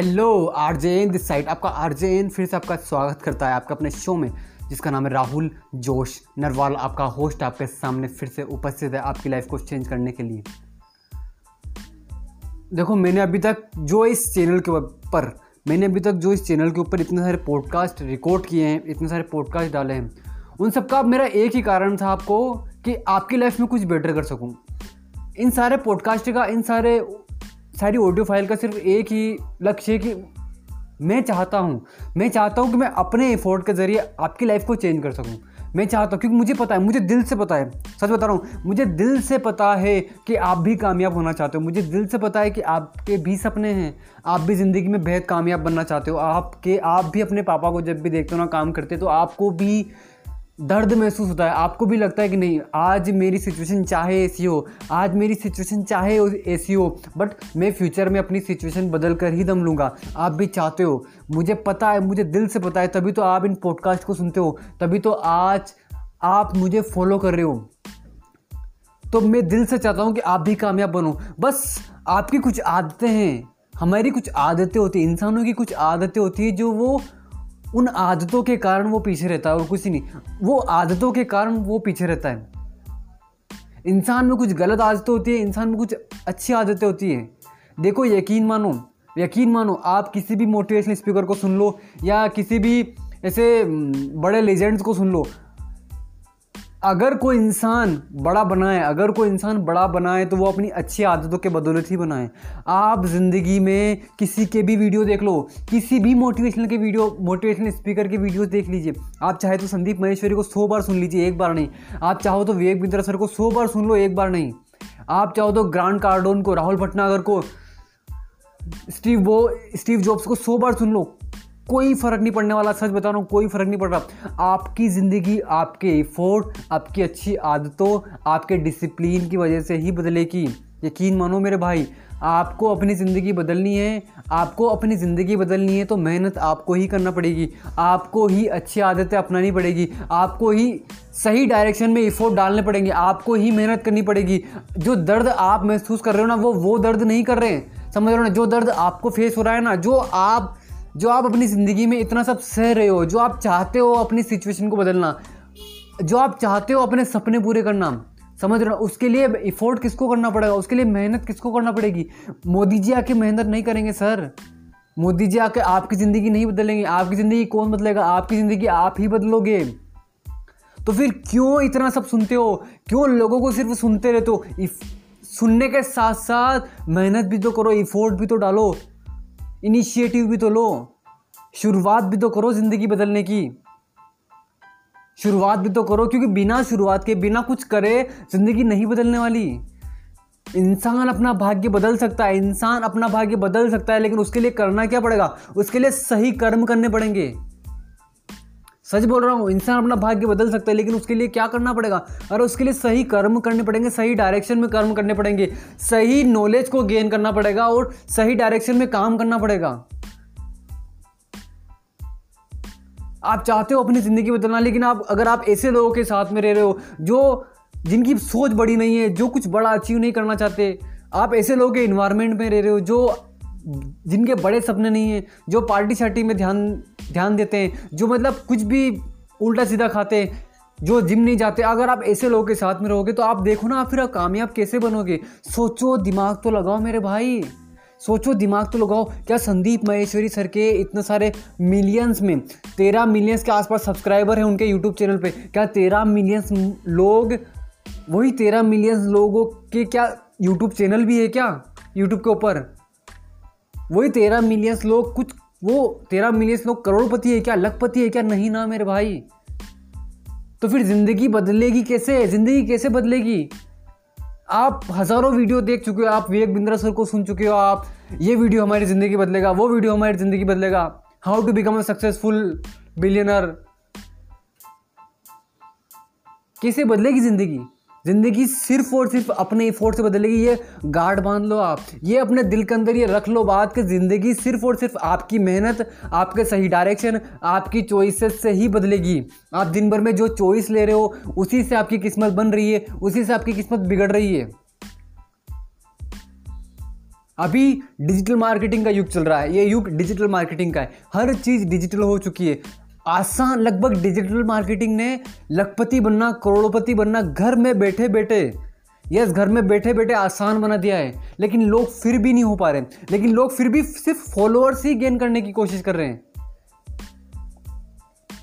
Hello RJ N this side आपका RJ इन फिर से आपका स्वागत करता है आपका अपने शो में, जिसका नाम है राहुल जोश नरवाल। आपका होस्ट आपके सामने फिर से उपस्थित है आपकी लाइफ को चेंज करने के लिए। देखो, मैंने अभी तक जो इस चैनल के ऊपर मैंने अभी तक जो इस चैनल के ऊपर इतने सारे पॉडकास्ट रिकॉर्ड किए हैं, इतने सारे पॉडकास्ट डाले हैं, उन सबका मेरा एक ही कारण था आपको कि आपकी लाइफ में कुछ बेटर कर सकूँ। इन सारे पॉडकास्ट का, इन सारे सारी ऑडियो फ़ाइल का सिर्फ़ एक ही लक्ष्य है कि मैं चाहता हूँ, मैं चाहता हूँ कि मैं अपने एफोर्ट के ज़रिए आपकी लाइफ को चेंज कर सकूँ। मैं चाहता हूँ, क्योंकि मुझे पता है, मुझे दिल से पता है, सच बता रहा हूँ, मुझे दिल से पता है कि आप भी कामयाब होना चाहते हो। मुझे दिल से पता है कि आपके भी सपने हैं, आप भी ज़िंदगी में बेहद कामयाब बनना चाहते हो। आपके, आप भी अपने पापा को जब भी देखते हो ना, काम करते तो आपको भी दर्द महसूस होता है। आपको भी लगता है कि नहीं, आज मेरी सिचुएशन चाहे ऐसी हो, आज मेरी सिचुएशन चाहे ऐसी हो बट मैं फ्यूचर में अपनी सिचुएशन बदल कर ही दम लूँगा। आप भी चाहते हो। मुझे पता है, मुझे दिल से पता है, तभी तो आप इन पॉडकास्ट को सुनते हो। तभी तो आज आप मुझे फॉलो कर रहे हो। तो मैं दिल से चाहता हूँ कि आप भी कामयाब बनो। बस आपकी कुछ आदतें हैं। हमारी कुछ आदतें होती हैं। इंसानों की कुछ आदतें होती है जो वो उन आदतों के कारण वो पीछे रहता है और कुछ नहीं। वो आदतों के कारण वो पीछे रहता है। इंसान में कुछ गलत आदतें होती है, इंसान में कुछ अच्छी आदतें होती हैं। देखो, यकीन मानो यकीन मानो, आप किसी भी मोटिवेशनल स्पीकर को सुन लो या किसी भी ऐसे बड़े लेजेंड्स को सुन लो। अगर कोई इंसान बड़ा बनाए, अगर कोई इंसान बड़ा बनाए तो वो अपनी अच्छी आदतों के बदौलत ही बनाए। आप ज़िंदगी में किसी के भी वीडियो देख लो, किसी भी मोटिवेशनल के वीडियो मोटिवेशनल स्पीकर के वीडियोस देख लीजिए। आप चाहे तो संदीप महेश्वरी को सौ बार सुन लीजिए, एक बार नहीं। आप चाहो तो विवेक बिंद्रा सर को सौ बार सुन लो, एक बार नहीं। आप चाहो तो ग्रांड कार्डोन को, राहुल भटनागर को, स्टीव वो स्टीव जॉब्स को सौ बार सुन लो। कोई फ़र्क नहीं पड़ने वाला, सच बता रहा हूँ, कोई फ़र्क नहीं पड़ रहा। आपकी ज़िंदगी, आपके एफोर्ट आपकी अच्छी आदतों, आपके डिसिप्लिन की वजह से ही बदलेगी। यकीन मानो मेरे भाई, आपको अपनी ज़िंदगी बदलनी है, आपको अपनी ज़िंदगी बदलनी है तो मेहनत आपको ही करना पड़ेगी। आपको ही अच्छी आदतें अपनानी पड़ेगी। आपको ही सही डायरेक्शन में इफोर्ट डालने पड़ेंगे। आपको ही मेहनत करनी पड़ेगी। जो दर्द आप महसूस कर रहे हो ना, वो वो दर्द नहीं कर रहे हैं। समझ रहे हो ना? जो दर्द आपको फेस हो रहा है ना, जो आप जो आप अपनी ज़िंदगी में इतना सब सह रहे हो, जो आप चाहते हो अपनी सिचुएशन को बदलना, जो आप चाहते हो अपने सपने पूरे करना, समझ रहे हो? उसके लिए इफोर्ट किसको करना पड़ेगा? उसके लिए मेहनत किसको करना पड़ेगी? मोदी जी आके मेहनत नहीं करेंगे सर मोदी जी आके आपकी ज़िंदगी नहीं बदलेंगे। आपकी ज़िंदगी कौन बदलेगा? आपकी ज़िंदगी आप ही बदलोगे। तो फिर क्यों इतना सब सुनते हो? क्यों लोगों को सिर्फ़ सुनते रहते हो? सुनने के साथ साथ मेहनत भी तो करो इफोर्ट भी तो डालो। इनिशिएटिव भी तो लो, शुरुआत भी तो करो ज़िंदगी बदलने की। शुरुआत भी तो करो, क्योंकि बिना शुरुआत के, बिना कुछ करे, ज़िंदगी नहीं बदलने वाली। इंसान अपना भाग्य बदल सकता है, इंसान अपना भाग्य बदल सकता है, लेकिन उसके लिए करना क्या पड़ेगा? उसके लिए सही कर्म करने पड़ेंगे। सच बोल रहा हूँ, इंसान अपना भाग्य बदल सकता है, लेकिन उसके लिए क्या करना पड़ेगा? और उसके लिए सही कर्म करने पड़ेंगे, सही डायरेक्शन में कर्म करने पड़ेंगे। सही नॉलेज को गेन करना पड़ेगा और सही डायरेक्शन में काम करना पड़ेगा। आप चाहते हो अपनी ज़िंदगी बदलना, लेकिन आप, अगर आप ऐसे लोगों के साथ में रह रहे हो, जो, जिनकी सोच बड़ी नहीं है, जो कुछ बड़ा अचीव नहीं करना चाहते, आप ऐसे लोगों के इन्वायरमेंट में रह रहे हो, जो जिनके बड़े सपने नहीं हैं, जो पार्टी शार्टी में ध्यान ध्यान देते हैं, जो मतलब कुछ भी उल्टा सीधा खाते हैं, जो जिम नहीं जाते, अगर आप ऐसे लोगों के साथ में रहोगे तो आप देखो ना आप फिर कामयाब कैसे बनोगे। सोचो, दिमाग तो लगाओ मेरे भाई। सोचो, दिमाग तो लगाओ, क्या संदीप महेश्वरी सर के इतने सारे मिलियंस में, तेरह मिलियंस के आसपास सब्सक्राइबर हैं उनके यूट्यूब चैनल पे, क्या तेरह मिलियंस लोग, वही तेरह मिलियंस लोगों के क्या यूट्यूब चैनल भी है क्या? यूट्यूब के ऊपर। वही तेरह मिलियंस लोग कुछ वो तेरह मिलियंस लोग करोड़पति है क्या? लखपति है क्या? नहीं ना मेरे भाई। तो फिर ज़िंदगी बदलेगी कैसे? ज़िंदगी कैसे बदलेगी? आप हज़ारों वीडियो देख चुके हो, आप विवेक बिंद्रा सर को सुन चुके हो, आप ये वीडियो हमारी ज़िंदगी बदलेगा, वो वीडियो हमारी ज़िंदगी बदलेगा। How to become a successful billionaire कैसे बदलेगी ज़िंदगी? ज़िंदगी सिर्फ़ और सिर्फ़ अपने इफोर्ट से बदलेगी, ये गार्ड बाँध लो आप। ये अपने दिल के अंदर ये रख लो बात कि ज़िंदगी सिर्फ़ और सिर्फ़ आपकी मेहनत, आपके सही डायरेक्शन आपकी चॉइसेस से ही बदलेगी। आप दिन भर में जो चॉइस ले रहे हो, उसी से आपकी किस्मत बन रही है, उसी से आपकी किस्मत बिगड़ रही है। अभी डिजिटल मार्केटिंग का युग चल रहा है, ये युग डिजिटल मार्केटिंग का है। हर चीज़ डिजिटल हो चुकी है। आसान, लगभग डिजिटल मार्केटिंग ने लखपति बनना, करोड़पति बनना, घर में बैठे बैठे यस घर में बैठे बैठे आसान बना दिया है। लेकिन लोग फिर भी नहीं हो पा रहे लेकिन लोग फिर भी सिर्फ़ फॉलोअर्स ही गेन करने की कोशिश कर रहे हैं।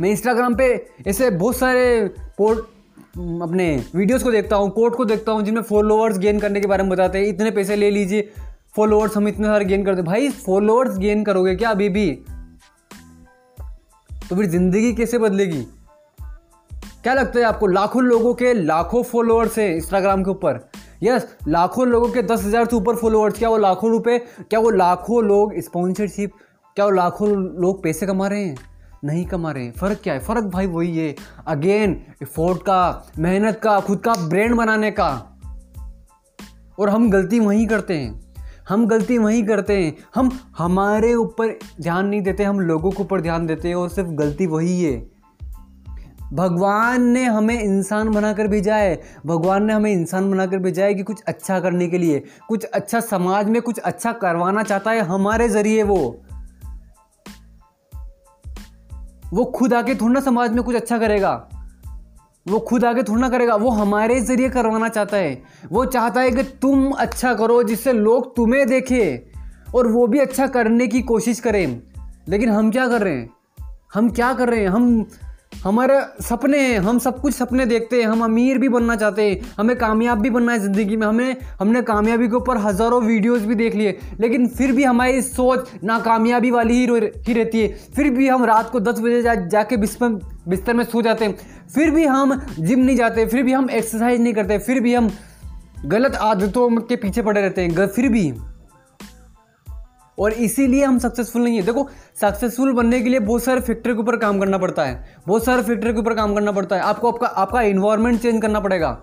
मैं इंस्टाग्राम पे ऐसे बहुत सारे पोर्ट अपने वीडियोस को देखता हूँ कोर्ट को देखता हूँ, जिनमें फॉलोअर्स गेन करने के बारे में बताते हैं। इतने पैसे ले लीजिए फॉलोअर्स हम इतने सारे गेन करते भाई फॉलोअर्स गेन करोगे क्या अभी भी? तो फिर ज़िंदगी कैसे बदलेगी? क्या लगता है आपको लाखों लोगों के लाखों फॉलोअर्स हैं इंस्टाग्राम के ऊपर? यस लाखों लोगों के दस हज़ार से ऊपर फॉलोअर्स क्या वो लाखों रुपए, क्या वो लाखों लोग स्पॉन्सरशिप क्या वो लाखों लोग पैसे कमा रहे हैं? नहीं कमा रहे हैं। फ़र्क क्या है? फ़र्क भाई वही है। अगेन एफोर्ट का, मेहनत का, खुद का ब्रांड बनाने का। और हम गलती वहीं करते हैं। हम गलती वहीं करते हैं। हम हमारे ऊपर ध्यान नहीं देते, हम लोगों के ऊपर ध्यान देते हैं और सिर्फ़ गलती वही है। भगवान ने हमें इंसान बनाकर भेजा है। भगवान ने हमें इंसान बनाकर भेजा है कि कुछ अच्छा करने के लिए, कुछ अच्छा समाज में कुछ अच्छा करवाना चाहता है हमारे ज़रिए वो। वो खुद आके थोड़ा ना समाज में कुछ अच्छा करेगा। वो खुद आगे थोड़ा ना करेगा, वो हमारे ज़रिए करवाना चाहता है। वो चाहता है कि तुम अच्छा करो, जिससे लोग तुम्हें देखें और वो भी अच्छा करने की कोशिश करें। लेकिन हम क्या कर रहे हैं? हम क्या कर रहे हैं? हम हमारे सपने हैं, हम सब कुछ सपने देखते हैं, हम अमीर भी बनना चाहते हैं, हमें कामयाब भी बनना है ज़िंदगी में, हमें, हमने कामयाबी के ऊपर हज़ारों वीडियोस भी देख लिए, लेकिन फिर भी हमारी सोच नाकामयाबी वाली ही ही रहती है। फिर भी हम रात को दस बजे जा जाके बिस्तर बिस्तर में सो जाते हैं। फिर भी हम जिम नहीं जाते, फिर भी हम एक्सरसाइज नहीं करते, फिर भी हम गलत आदतों के पीछे पड़े रहते हैं। फिर भी और इसीलिए हम सक्सेसफुल नहीं है। देखो सक्सेसफुल बनने के लिए बहुत सारे फैक्टर के ऊपर काम करना पड़ता है। बहुत सारे फैक्टर के ऊपर काम करना पड़ता है। आपको आपका आपका इन्वायरमेंट चेंज करना पड़ेगा।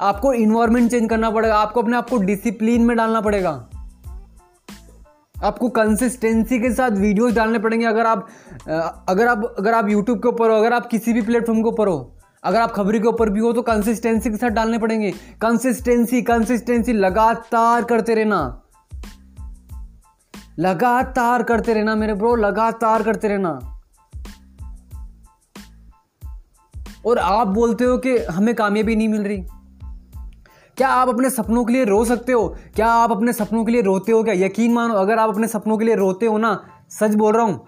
आपको इन्वायरमेंट चेंज करना पड़ेगा। आपको अपने आपको डिसिप्लिन में डालना पड़ेगा। आपको कंसिस्टेंसी के साथ वीडियोस डालने पड़ेंगे। अगर आप अगर आप अगर आप यूट्यूब के ऊपर हो, अगर आप किसी भी प्लेटफॉर्म के ऊपर हो, अगर आप खबरी के ऊपर भी हो तो कंसिस्टेंसी के साथ डालने पड़ेंगे। कंसिस्टेंसी कंसिस्टेंसी लगातार करते रहना। लगातार करते रहना मेरे ब्रो लगातार करते रहना। और आप बोलते हो कि हमें कामयाबी नहीं मिल रही। क्या आप अपने सपनों के लिए रो सकते हो? क्या आप अपने सपनों के लिए रोते हो क्या? यकीन मानो, अगर आप अपने सपनों के लिए रोते हो ना, सच बोल रहा हूँ,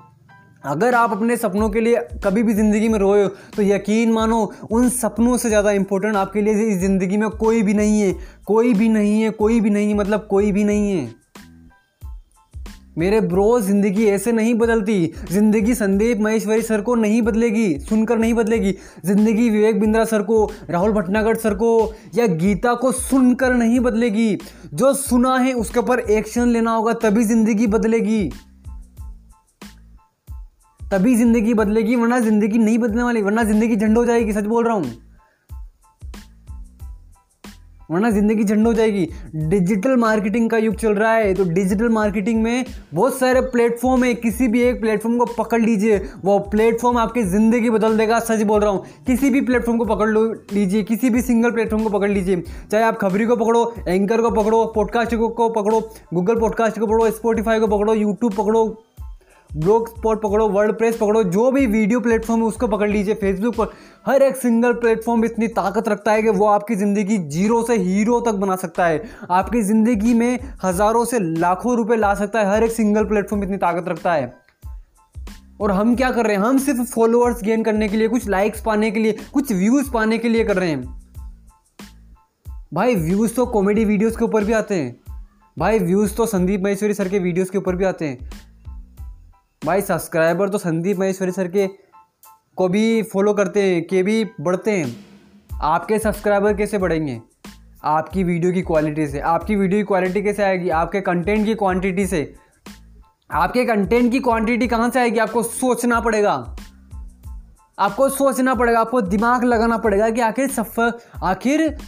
अगर आप अपने सपनों के लिए कभी भी ज़िंदगी में रोए हो तो यकीन मानो, उन सपनों से ज़्यादा इंपॉर्टेंट आपके लिए इस ज़िंदगी में कोई भी नहीं है, कोई भी नहीं है, कोई भी नहीं है मतलब कोई भी नहीं है। मेरे ब्रो, ज़िंदगी ऐसे नहीं बदलती। ज़िंदगी संदीप महेश्वरी सर को नहीं बदलेगी, सुनकर नहीं बदलेगी। ज़िंदगी विवेक बिंद्रा सर को, राहुल भटनागर सर को, या गीता को सुनकर नहीं बदलेगी। जो सुना है उसके ऊपर एक्शन लेना होगा, तभी ज़िंदगी बदलेगी। तभी ज़िंदगी बदलेगी, वरना ज़िंदगी नहीं बदलने वाली, वरना ज़िंदगी झंड हो जाएगी, सच बोल रहा हूँ। वरना ज़िंदगी झंड हो जाएगी। डिजिटल मार्केटिंग का युग चल रहा है तो डिजिटल मार्केटिंग में बहुत सारे प्लेटफॉर्म है। किसी भी एक प्लेटफॉर्म को पकड़ लीजिए, वो प्लेटफॉर्म आपकी ज़िंदगी बदल देगा, सच बोल रहा हूँ। किसी भी प्लेटफॉर्म को पकड़ लो लीजिए, किसी भी सिंगल प्लेटफॉर्म को पकड़ लीजिए। चाहे आप खबरी को पकड़ो, एंकर को पकड़ो, पॉडकास्ट को पकड़ो, गूगल पॉडकास्ट को पकड़ो, स्पॉटीफाई को पकड़ो, यूट्यूब पकड़ो ब्लॉग स्पॉट पकड़ो वर्ल्ड प्रेस पकड़ो, जो भी वीडियो प्लेटफॉर्म है उसको पकड़ लीजिए। फेसबुक पर हर एक सिंगल प्लेटफॉर्म इतनी ताकत रखता है कि वो आपकी ज़िंदगी ज़ीरो से हीरो तक बना सकता है। आपकी ज़िंदगी में हज़ारों से लाखों रुपए ला सकता है, हर एक सिंगल प्लेटफॉर्म इतनी ताकत रखता है। और हम क्या कर रहे हैं? हम सिर्फ़ फॉलोअर्स गेन करने के लिए, कुछ लाइक्स पाने के लिए, कुछ व्यूज़ पाने के लिए कर रहे हैं। भाई व्यूज़ तो कॉमेडी वीडियोज़ के ऊपर भी आते हैं। भाई व्यूज़ तो संदीप महेश्वरी सर के वीडियोज़ के ऊपर भी आते हैं। भाई सब्सक्राइबर तो संदीप महेश्वरी सर के को भी फॉलो करते हैं, के भी बढ़ते हैं। आपके सब्सक्राइबर कैसे बढ़ेंगे? आपकी वीडियो की क्वालिटी से। आपकी वीडियो की क्वालिटी कैसे आएगी? आपके कंटेंट की क्वांटिटी से। आपके कंटेंट की क्वांटिटी कहाँ से आएगी? आपको सोचना पड़ेगा। आपको सोचना पड़ेगा, आपको दिमाग लगाना पड़ेगा कि आखिर सफ़र, आखिर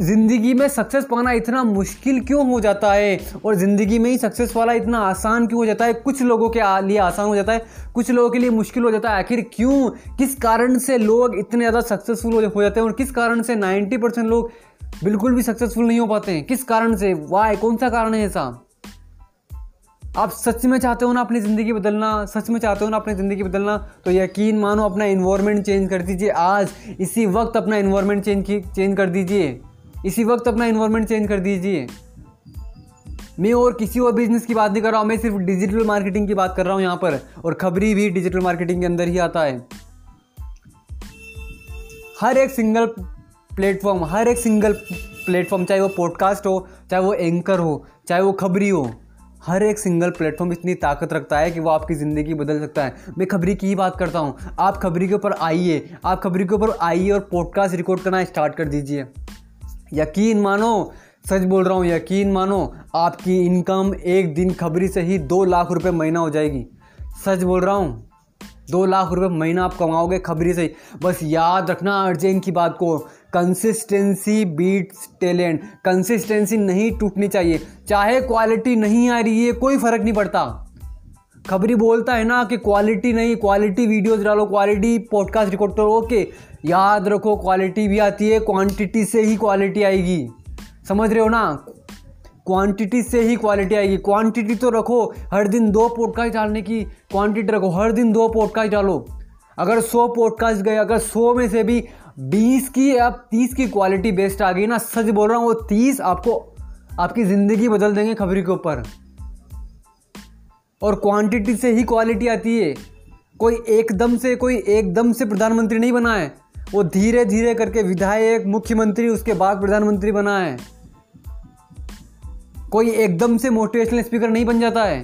ज़िंदगी में सक्सेस पाना इतना मुश्किल क्यों हो जाता है? और ज़िंदगी में ही सक्सेस वाला इतना आसान क्यों हो जाता है? कुछ लोगों के लिए आसान हो जाता है, कुछ लोगों के लिए मुश्किल हो जाता है। आखिर क्यों? किस कारण से लोग इतने ज़्यादा सक्सेसफुल हो जाते हैं? और किस कारण से नाइन्टी परसेंट लोग बिल्कुल भी सक्सेसफुल नहीं हो पाते हैं? किस कारण से? वाई कौन सा कारण है ऐसा? आप सच में चाहते हो ना अपनी ज़िंदगी बदलना? सच में चाहते हो ना अपनी ज़िंदगी बदलना? तो यकीन मानो अपना इन्वायरमेंट चेंज कर दीजिए। आज इसी वक्त अपना इन्वायरमेंट चेंज चेंज कर दीजिए। इसी वक्त अपना इन्वायरमेंट चेंज कर दीजिए। मैं और किसी और बिज़नेस की बात नहीं कर रहा हूँ, मैं सिर्फ़ डिजिटल मार्केटिंग की बात कर रहा हूँ यहाँ पर, और खबरी भी डिजिटल मार्केटिंग के अंदर ही आता है। हर एक सिंगल प्लेटफॉर्म हर एक सिंगल प्लेटफॉर्म चाहे वो पॉडकास्ट हो, चाहे वो एंकर हो, चाहे वो खबरी हो, हर एक सिंगल प्लेटफॉर्म इतनी ताकत रखता है कि वो आपकी ज़िंदगी बदल सकता है। मैं खबरी की ही बात करता हूँ। आप खबरी के ऊपर आइए, आप खबरी के ऊपर आइए और पॉडकास्ट रिकॉर्ड करना स्टार्ट कर दीजिए। यकीन मानो, सच बोल रहा हूँ, यकीन मानो, आपकी इनकम एक दिन खबरी से ही दो लाख रुपए महीना हो जाएगी। सच बोल रहा हूँ, दो लाख रुपए महीना आप कमाओगे खबरी से ही। बस याद रखना अर्जेंट की बात को कंसिस्टेंसी बीट्स टैलेंट कंसिस्टेंसी नहीं टूटनी चाहिए। चाहे क्वालिटी नहीं आ रही है, कोई फ़र्क नहीं पड़ता। खबरी बोलता है ना कि क्वालिटी नहीं क्वालिटी वीडियोस डालो क्वालिटी पॉडकास्ट रिकॉर्ड करो ओके याद रखो क्वालिटी भी आती है क्वांटिटी से ही क्वालिटी आएगी। समझ रहे हो ना? क्वांटिटी से ही क्वालिटी आएगी। क्वांटिटी तो रखो, हर दिन दो पॉडकास्ट डालने की क्वांटिटी रखो, हर दिन दो पॉडकास्ट डालो। अगर सौ पॉडकास्ट गए, अगर सौ में से भी बीस की या तीस की क्वालिटी बेस्ट आ गई ना, सच बोल रहा हूँ, वो तीस आपको, आपकी ज़िंदगी बदल देंगे खबरी के ऊपर। और क्वांटिटी से ही क्वालिटी आती है। कोई एकदम से, कोई एकदम से प्रधानमंत्री नहीं बना है वो धीरे धीरे करके विधायक, मुख्यमंत्री, उसके बाद प्रधानमंत्री बना है। कोई एकदम से मोटिवेशनल स्पीकर नहीं बन जाता है।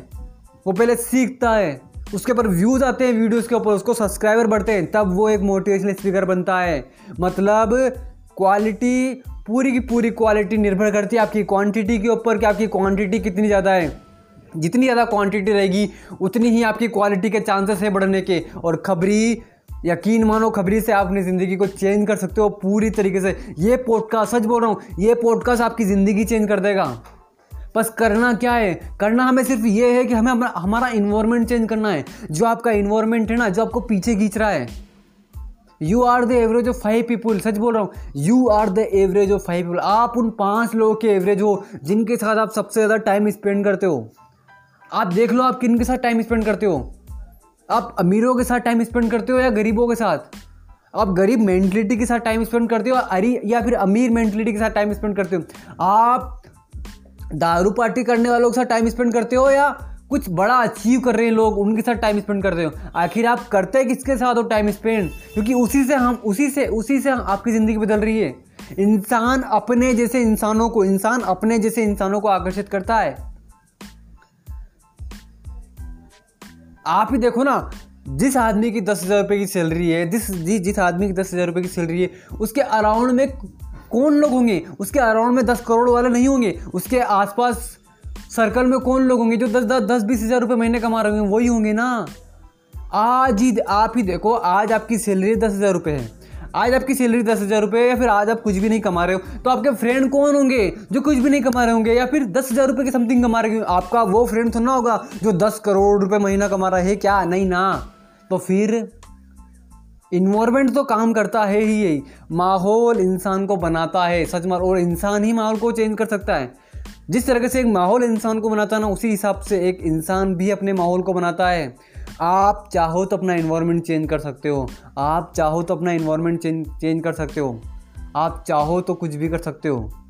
वो पहले सीखता है। उसके ऊपर व्यूज़ आते हैं वीडियोस के ऊपर, उसको सब्सक्राइबर बढ़ते हैं, तब वो एक मोटिवेशनल स्पीकर बनता है। मतलब क्वालिटी पूरी की पूरी क्वालिटी निर्भर करती है आपकी क्वांटिटी के ऊपर कि आपकी क्वांटिटी कितनी ज़्यादा है। जितनी ज़्यादा क्वांटिटी रहेगी, उतनी ही आपकी क्वालिटी के चांसेस हैं बढ़ने के। और खबरी यकीन मानो खबरी से आप अपनी ज़िंदगी को चेंज कर सकते हो पूरी तरीके से। ये पॉडकास्ट सच बोल रहा हूँ, ये पॉडकास्ट आपकी ज़िंदगी चेंज कर देगा। बस करना क्या है? करना हमें सिर्फ़ ये है कि हमें हमारा इन्वायरमेंट चेंज करना है। जो आपका इन्वायरमेंट है ना, जो आपको पीछे खींच रहा है। You are the average of five people सच बोल रहा हूँ। You are the average of five people आप उन पाँच लोगों के एवरेज हो, जिनके साथ आप सबसे ज़्यादा टाइम स्पेंड करते हो। आप देख लो आप किन के साथ टाइम स्पेंड करते हो। आप अमीरों के साथ टाइम स्पेंड करते हो या गरीबों के साथ? आप गरीब मेंटलिटी के साथ टाइम स्पेंड करते हो, अरी या फिर अमीर मेंटलिटी के साथ टाइम स्पेंड करते हो? आप दारू पार्टी करने वालों के साथ टाइम स्पेंड करते हो या कुछ बड़ा अचीव कर रहे हैं लोग, उनके साथ टाइम स्पेंड करते हो? आखिर आप करते हैं किसके साथ हो टाइम स्पेंड क्योंकि उसी से हम, उसी से उसी से आपकी ज़िंदगी बदल रही है। इंसान अपने जैसे इंसानों को, इंसान अपने जैसे इंसानों को आकर्षित करता है। आप ही देखो ना, जिस आदमी की दस हज़ार रुपये की सैलरी है, जिस, जी, जिस आदमी की दस हज़ार रुपये की सैलरी है, उसके अराउंड में कौन लोग होंगे? उसके अराउंड में दस करोड़ वाले नहीं होंगे? उसके आसपास सर्कल में कौन लोग होंगे जो दस दस दस, बीस हज़ार रुपये महीने कमा रहे होंगे? वही होंगे ना। आज ही आप ही देखो, आज आपकी सैलरी दस हज़ार रुपये है। आज आपकी सैलरी दस हज़ार रुपये या फिर आज आप कुछ भी नहीं कमा रहे हो तो आपके फ्रेंड कौन होंगे जो कुछ भी नहीं कमा रहे होंगे या फिर दस हज़ार रुपये की समथिंग कमा रहे होंगे? आपका वो फ्रेंड ना होगा जो दस करोड़ रुपये महीना कमा रहा है, क्या? नहीं ना। तो फिर इन्वायरमेंट तो काम करता है ही यही। माहौल इंसान को बनाता है, सच मार, और इंसान ही माहौल को चेंज कर सकता है। जिस तरह से एक माहौल इंसान को बनाता है ना, उसी हिसाब से एक इंसान भी अपने माहौल को बनाता है। आप चाहो तो अपना इन्वायरमेंट चेंज कर सकते हो। आप चाहो तो अपना इन्वायरमेंट चेंज चेंज कर सकते हो। आप चाहो तो कुछ भी कर सकते हो।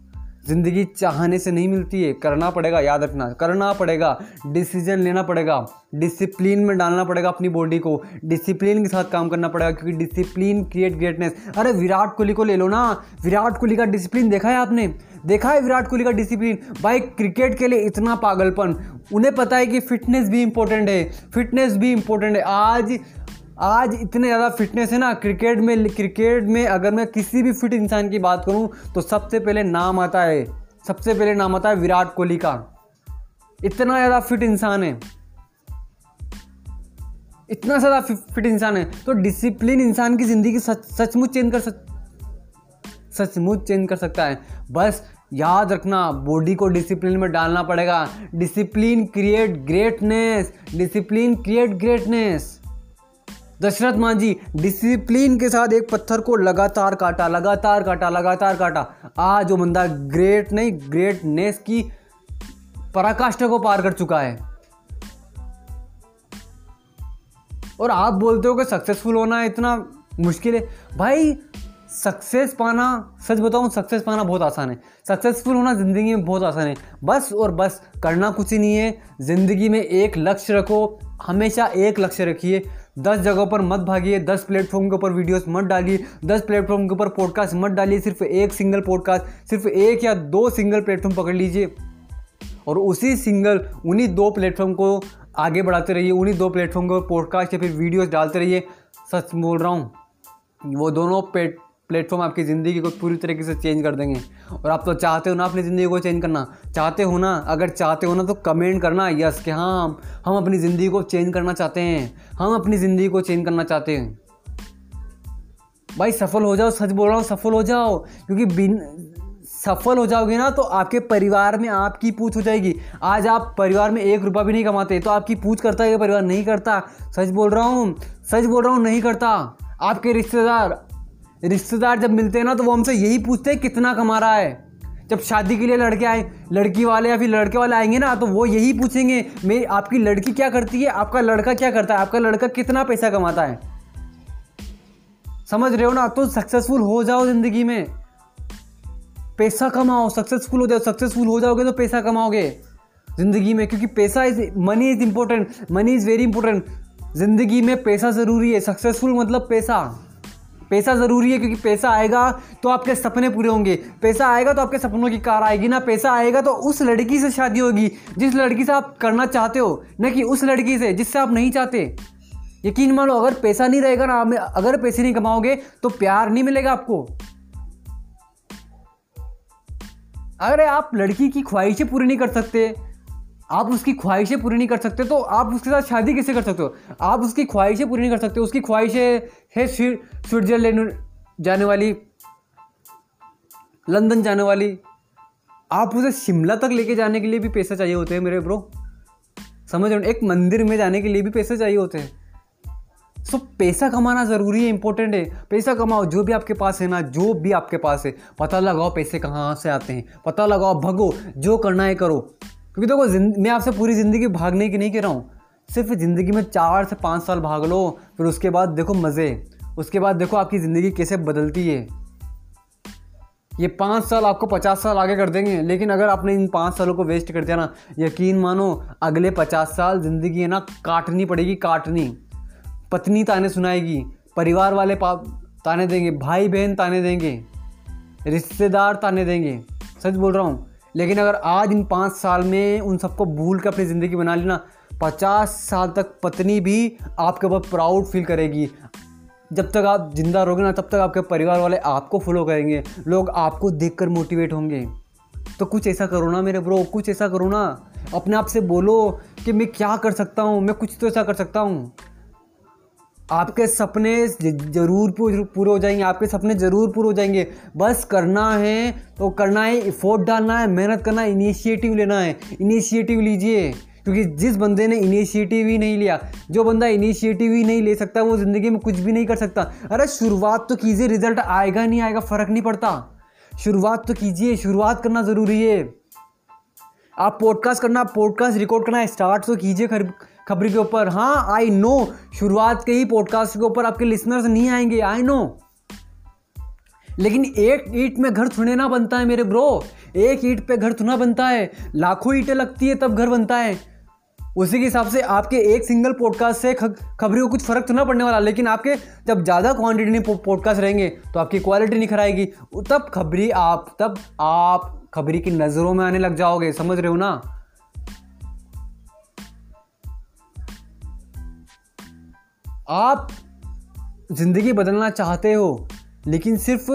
ज़िंदगी चाहने से नहीं मिलती है। करना पड़ेगा, याद रखना। करना पड़ेगा डिसीज़न लेना पड़ेगा। डिसिप्लिन में डालना पड़ेगा अपनी बॉडी को। डिसिप्लिन के साथ काम करना पड़ेगा क्योंकि डिसिप्लिन क्रिएट ग्रेटनेस अरे, विराट कोहली को ले लो ना। विराट कोहली का डिसिप्लिन देखा है आपने? देखा है विराट कोहली का डिसिप्लिन भाई क्रिकेट के लिए इतना पागलपन। उन्हें पता है कि फिटनेस भी इंपॉर्टेंट है। फिटनेस भी इंपॉर्टेंट है। आज आज इतने ज़्यादा फिटनेस है ना क्रिकेट में क्रिकेट में अगर मैं किसी भी फिट इंसान की बात करूँ तो सबसे पहले नाम आता है, सबसे पहले नाम आता है विराट कोहली का। इतना ज़्यादा फिट इंसान है। इतना ज़्यादा फिट इंसान है। तो डिसिप्लिन इंसान की ज़िंदगी सच, सचमुच चेंज कर सक, सचमुच चेंज कर सकता है। बस याद रखना बॉडी को डिसिप्लिन में डालना पड़ेगा। Discipline create greatness discipline create greatness Dashrath Manjhi discipline के साथ एक पत्थर को लगातार काटा लगातार काटा लगातार काटा। आज वो बंदा ग्रेट नहीं ग्रेटनेस की पराकाष्ठा को पार कर चुका है। और आप बोलते हो कि सक्सेसफुल होना इतना मुश्किल है। भाई सक्सेस पाना, सच बताऊँ सक्सेस पाना बहुत आसान है। सक्सेसफुल होना ज़िंदगी में बहुत आसान है। बस और बस, करना कुछ ही नहीं है। ज़िंदगी में एक लक्ष्य रखो, हमेशा एक लक्ष्य रखिए। दस जगहों पर मत भागिए, दस प्लेटफॉर्म के ऊपर वीडियोस मत डालिए, दस प्लेटफॉर्म के ऊपर पॉडकास्ट मत डालिए, सिर्फ़ एक सिंगल पॉडकास्ट सिर्फ़ एक या दो सिंगल प्लेटफॉर्म पकड़ लीजिए। और उसी सिंगल उन्हीं दो प्लेटफॉर्म को आगे बढ़ाते रहिए, उन्हीं दो प्लेटफॉर्म के ऊपर पॉडकास्ट या फिर वीडियोज़ डालते रहिए। सच बोल रहा हूँ, वो दोनों प्लेटफॉर्म आपकी ज़िंदगी को पूरी तरीके से चेंज कर देंगे। और आप तो चाहते हो ना अपनी ज़िंदगी को चेंज करना। चाहते हो ना, अगर चाहते हो ना तो कमेंट करना, यस, कि हाँ हम हम अपनी ज़िंदगी को चेंज करना चाहते हैं। हम अपनी ज़िंदगी को चेंज करना चाहते हैं। भाई, सफल हो जाओ, सच बोल रहा हूँ, सफल हो जाओ। क्योंकि बिन, सफल हो जाओगे ना तो आपके परिवार में आपकी पूछ हो जाएगी। आज आप परिवार में एक रुपया भी नहीं कमाते तो आपकी पूछ करता है परिवार नहीं करता। सच बोल रहा हूँ, सच बोल रहा हूँ, नहीं करता। आपके रिश्तेदार रिश्तेदार जब मिलते हैं ना तो वो हमसे यही पूछते हैं, कितना कमा रहा है? जब शादी के लिए लड़के आए, लड़की वाले या फिर लड़के वाले आएँगे ना तो वो यही पूछेंगे, मेरी, आपकी लड़की क्या करती है? आपका लड़का क्या करता है? आपका लड़का कितना पैसा कमाता है? समझ रहे हो ना? तो सक्सेसफुल हो जाओ ज़िंदगी में। पैसा कमाओ सक्सेसफुल हो जाओ सक्सेसफुल हो जाओगे तो पैसा कमाओगे ज़िंदगी में, क्योंकि पैसा is money is important money is very important ज़िंदगी में पैसा ज़रूरी है। सक्सेसफुल मतलब पैसा। पैसा ज़रूरी है क्योंकि पैसा आएगा तो आपके सपने पूरे होंगे। पैसा आएगा तो आपके सपनों की कार आएगी ना। पैसा आएगा तो उस लड़की से शादी होगी, जिस लड़की से आप करना चाहते हो, न कि उस लड़की से, जिससे आप नहीं चाहते। यकीन मानो, अगर पैसा नहीं रहेगा ना अगर पैसे नहीं कमाओगे तो प्यार नहीं मिलेगा आपको। अगर आप लड़की की ख्वाहिशें पूरी नहीं कर सकते। आप उसकी ख्वाहिशें पूरी नहीं कर सकते तो आप उसके साथ शादी कैसे कर सकते हो? आप उसकी ख्वाहिशें पूरी नहीं कर सकते, उसकी ख्वाहिशें है स्विट्जरलैंड जाने वाली, लंदन जाने वाली। आप उसे शिमला तक लेके जाने के लिए भी पैसा चाहिए होते हैं मेरे ब्रो। समझ रहे एक मंदिर में जाने के लिए भी पैसे चाहिए होते हैं। सो पैसा कमाना ज़रूरी है इंपॉर्टेंट है। पैसा कमाओ, जो भी आपके पास है ना, जो भी आपके पास है, पता लगाओ पैसे कहाँ से आते हैं, पता लगाओ, भगो, जो करना है करो। क्योंकि देखो तो मैं आपसे पूरी ज़िंदगी भागने की नहीं कह रहा हूँ। सिर्फ़ ज़िंदगी में चार से पाँच साल भाग लो, फिर उसके बाद देखो मज़े। उसके बाद देखो आपकी ज़िंदगी कैसे बदलती है। ये पाँच साल आपको पचास साल आगे कर देंगे, लेकिन अगर आपने इन पाँच सालों को वेस्ट कर दिया ना, यकीन मानो, अगले पचास साल ज़िंदगी है ना, काटनी पड़ेगी, काटनी। पत्नी ताने सुनाएगी, परिवार वाले पाप ताने देंगे भाई बहन ताने देंगे, रिश्तेदार ताने देंगे। सच बोल रहा हूँ लेकिन अगर आज इन पाँच साल में उन सबको भूल कर अपनी ज़िंदगी बना लेना, पचास साल तक पत्नी भी आपके ऊपर प्राउड फील करेगी। जब तक आप ज़िंदा रहोगे ना, तब तक आपके परिवार वाले आपको फॉलो करेंगे। लोग आपको देखकर मोटिवेट होंगे। तो कुछ ऐसा करो ना मेरे ब्रो कुछ ऐसा करो ना। अपने आप से बोलो कि मैं क्या कर सकता हूँ, मैं कुछ तो ऐसा कर सकता हूँ। आपके सपने ज़रूर पूरे हो जाएँगे, आपके सपने ज़रूर पूरे हो जाएँगे। बस करना है तो करना है इफोर्ट डालना है, मेहनत करना है इनिशिएटिव लेना है। इनिशिएटिव लीजिए, क्योंकि जिस बंदे ने इनिशिएटिव ही नहीं लिया, जो बंदा इनिशिएटिव ही नहीं ले सकता, वो ज़िंदगी में कुछ भी नहीं कर सकता। अरे शुरुआत तो कीजिए रिज़ल्ट आएगा नहीं आएगा, फ़र्क नहीं पड़ता। शुरुआत तो कीजिए, शुरुआत करना ज़रूरी है। आप पॉडकास्ट करना पॉडकास्ट रिकॉर्ड करना स्टार्ट तो कीजिए खबरी के ऊपर। हाँ आई नो शुरुआत के ही पॉडकास्ट के ऊपर आपके लिसनर्स नहीं आएँगे। आई नो लेकिन एक ईट में घर थोड़े ना बनता है मेरे ब्रो एक ईट पे घर थोड़ा बनता है। लाखों ईटें लगती है, तब घर बनता है। उसी के हिसाब से आपके एक सिंगल पॉडकास्ट से खबरी को कुछ फ़र्क तो ना पड़ने वाला, लेकिन आपके जब ज़्यादा क्वांटिटी में पॉडकास्ट रहेंगे तो आपकी क्वालिटी निखर आएगी। तब खबरी आप तब आप खबरी की नज़रों में आने लग जाओगे। समझ रहे हो ना? आप ज़िंदगी बदलना चाहते हो, लेकिन सिर्फ़